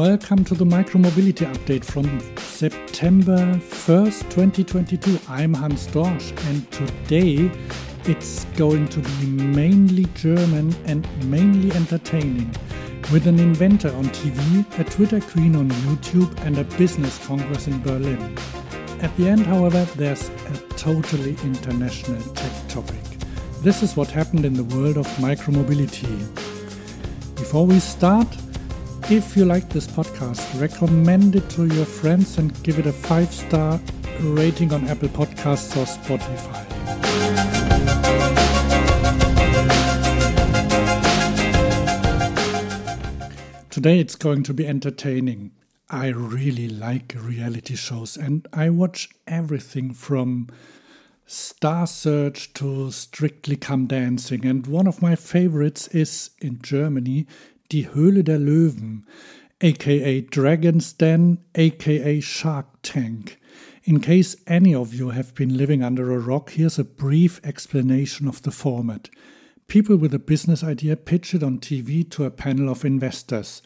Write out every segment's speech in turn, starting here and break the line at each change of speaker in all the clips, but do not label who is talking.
Welcome to the Micromobility Update from September 1st, 2022. I'm Hans Dorsch, and today it's going to be mainly German and mainly entertaining, with an inventor on TV, a Twitter queen on YouTube, and a business congress in Berlin. At the end, however, there's a totally international tech topic. This is what happened in the world of micromobility. Before we start, if you like this podcast, recommend it to your friends and give it a five star rating on Apple Podcasts or Spotify. Today it's going to be entertaining. I really like reality shows and I watch everything from Star Search to Strictly Come Dancing. And one of my favorites is in Germany Die Höhle der Löwen, aka Dragon's Den, aka Shark Tank. In case any of you have been living under a rock, here's a brief explanation of the format. People with a business idea pitch it on TV to a panel of investors.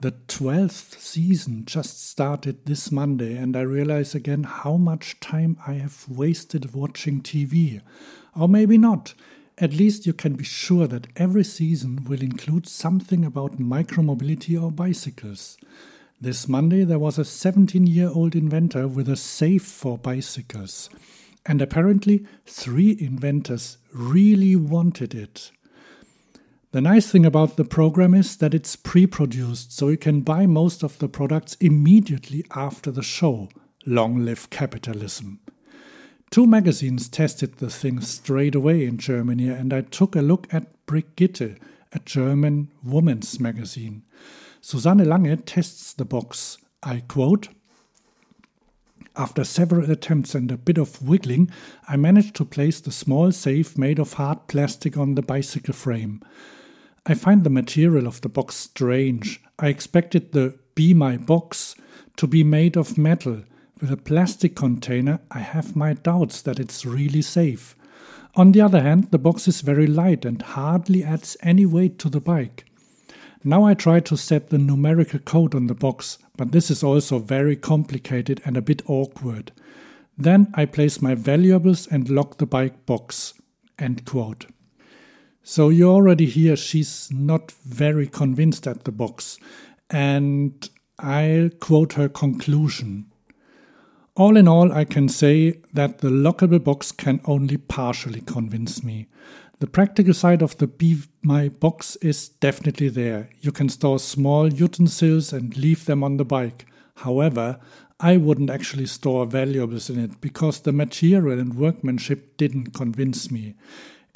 The 12th season just started this Monday, and I realize again how much time I have wasted watching TV. Or maybe not. At least you can be sure that every season will include something about micromobility or bicycles. This Monday there was a 17 year old inventor with a safe for bicycles. And apparently, three inventors really wanted it. The nice thing about the program is that it's pre produced, so you can buy most of the products immediately after the show. Long live capitalism. Two magazines tested the thing straight away in Germany, and I took a look at Brigitte, a German woman's magazine. Susanne Lange tests the box. I quote After several attempts and a bit of wiggling, I managed to place the small safe made of hard plastic on the bicycle frame. I find the material of the box strange. I expected the BeeMyBox to be made of metal. With a plastic container, I have my doubts that it's really safe. On the other hand, the box is very light and hardly adds any weight to the bike. Now I try to set the numerical code on the box, but this is also very complicated and a bit awkward. Then I place my valuables and lock the bike box. End quote. So you already hear she's not very convinced at the box, and I'll quote her conclusion. All in all, I can say that the lockable box can only partially convince me. The practical side of the Be My box is definitely there. You can store small utensils and leave them on the bike. However, I wouldn't actually store valuables in it because the material and workmanship didn't convince me.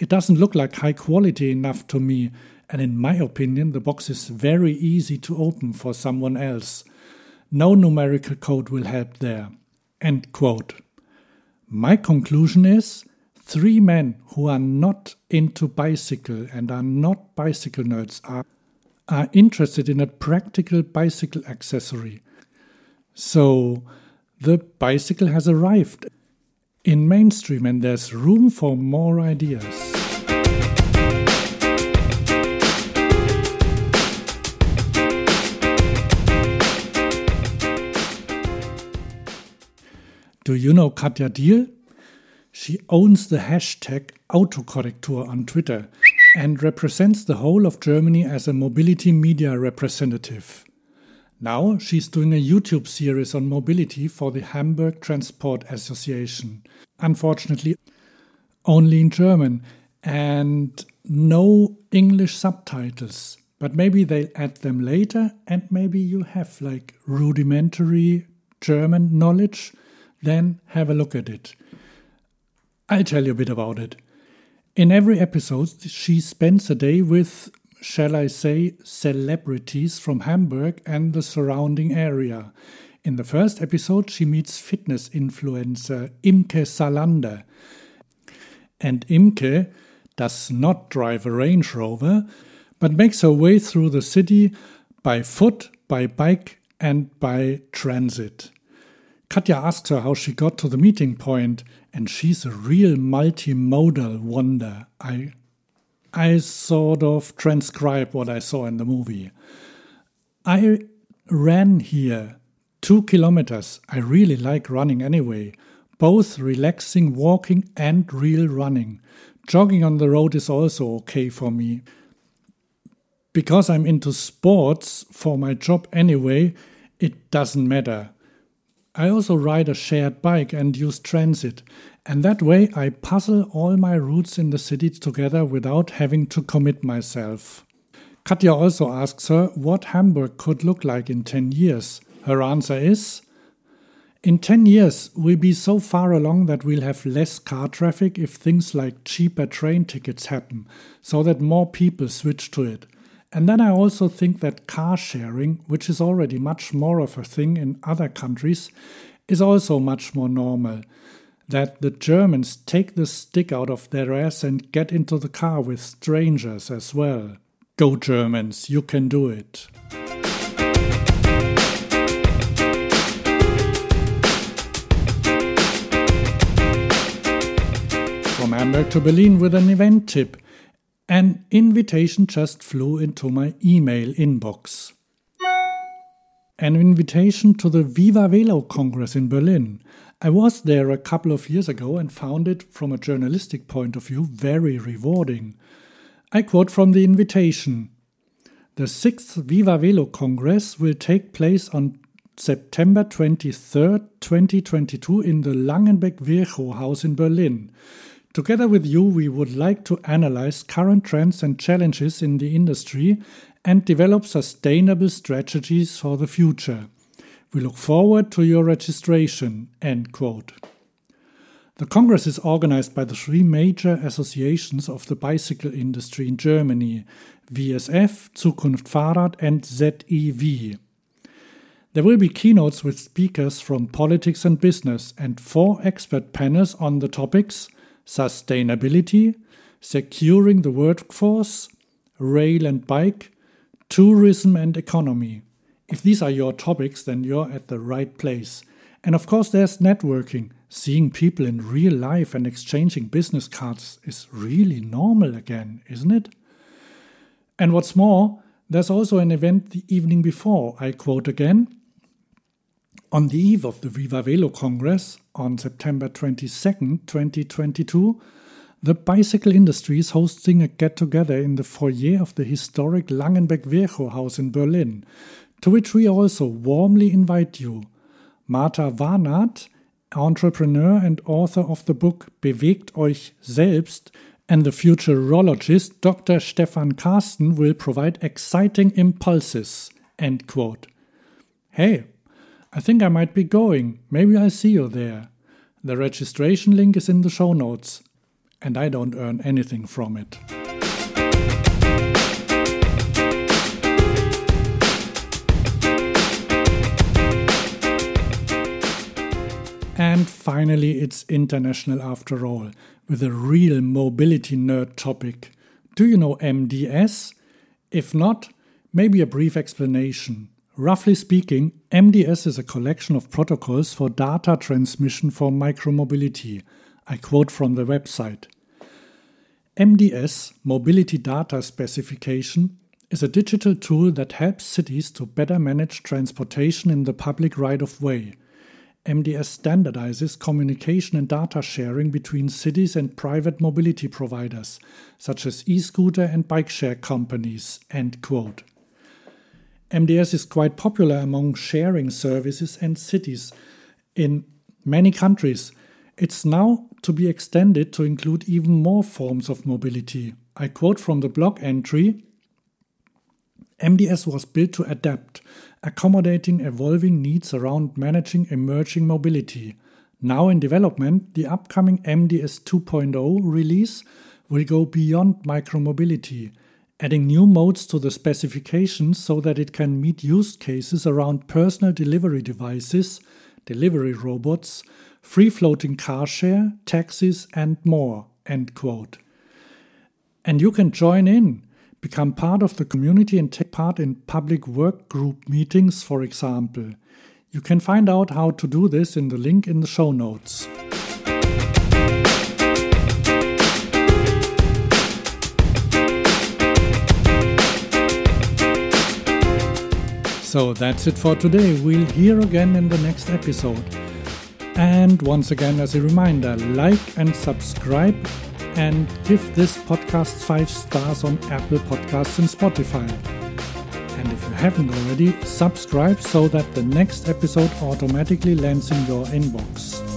It doesn't look like high quality enough to me, and in my opinion, the box is very easy to open for someone else. No numerical code will help there. End quote. My conclusion is three men who are not into bicycle and are not bicycle nerds are, are interested in a practical bicycle accessory. So the bicycle has arrived in mainstream and there's room for more ideas. Do you know Katja Diehl? She owns the hashtag Autokorrektur on Twitter and represents the whole of Germany as a mobility media representative. Now she's doing a YouTube series on mobility for the Hamburg Transport Association. Unfortunately, only in German and no English subtitles. But maybe they'll add them later, and maybe you have like rudimentary German knowledge then have a look at it. I'll tell you a bit about it. In every episode, she spends a day with, shall I say, celebrities from Hamburg and the surrounding area. In the first episode, she meets fitness influencer Imke Salander. And Imke does not drive a Range Rover, but makes her way through the city by foot, by bike, and by transit. Katja asks her how she got to the meeting point, and she's a real multimodal wonder. I, I sort of transcribe what I saw in the movie. I ran here. Two kilometers. I really like running anyway. Both relaxing walking and real running. Jogging on the road is also okay for me. Because I'm into sports for my job anyway, it doesn't matter. I also ride a shared bike and use transit, and that way I puzzle all my routes in the city together without having to commit myself. Katja also asks her what Hamburg could look like in 10 years. Her answer is In 10 years, we'll be so far along that we'll have less car traffic if things like cheaper train tickets happen, so that more people switch to it. And then I also think that car sharing, which is already much more of a thing in other countries, is also much more normal. That the Germans take the stick out of their ass and get into the car with strangers as well. Go Germans, you can do it. From Hamburg to Berlin with an event tip. An invitation just flew into my email inbox. An invitation to the Vivavelo Congress in Berlin. I was there a couple of years ago and found it, from a journalistic point of view, very rewarding. I quote from the invitation The sixth Vivavelo Congress will take place on September 23, 2022, in the Langenbeck Virchow House in Berlin. Together with you, we would like to analyze current trends and challenges in the industry and develop sustainable strategies for the future. We look forward to your registration. End quote. The Congress is organized by the three major associations of the bicycle industry in Germany VSF, Zukunft Fahrrad, and ZIV. There will be keynotes with speakers from politics and business and four expert panels on the topics sustainability, securing the workforce, rail and bike, tourism and economy. If these are your topics, then you're at the right place. And of course, there's networking. Seeing people in real life and exchanging business cards is really normal again, isn't it? And what's more, there's also an event the evening before. I quote again On the eve of the Vivavelo Congress, on September 22, 2022, the bicycle industry is hosting a get together in the foyer of the historic Langenbeck Virchow House in Berlin, to which we also warmly invite you. Martha Wanat, entrepreneur and author of the book Bewegt euch selbst, and the futurologist Dr. Stefan Carsten will provide exciting impulses. End quote. Hey, I think I might be going. Maybe I'll see you there. The registration link is in the show notes, and I don't earn anything from it. And finally, it's international after all, with a real mobility nerd topic. Do you know MDS? If not, maybe a brief explanation. Roughly speaking, MDS is a collection of protocols for data transmission for micromobility. I quote from the website. MDS, Mobility Data Specification, is a digital tool that helps cities to better manage transportation in the public right of way. MDS standardizes communication and data sharing between cities and private mobility providers, such as e scooter and bike share companies. End quote. MDS is quite popular among sharing services and cities in many countries. It's now to be extended to include even more forms of mobility. I quote from the blog entry MDS was built to adapt, accommodating evolving needs around managing emerging mobility. Now in development, the upcoming MDS 2.0 release will go beyond micromobility adding new modes to the specification so that it can meet use cases around personal delivery devices, delivery robots, free floating car share, taxis, and more. End quote. And you can join in, become part of the community, and take part in public work group meetings, for example. You can find out how to do this in the link in the show notes. So that's it for today. We'll hear again in the next episode. And once again, as a reminder, like and subscribe and give this podcast five stars on Apple Podcasts and Spotify. And if you haven't already, subscribe so that the next episode automatically lands in your inbox.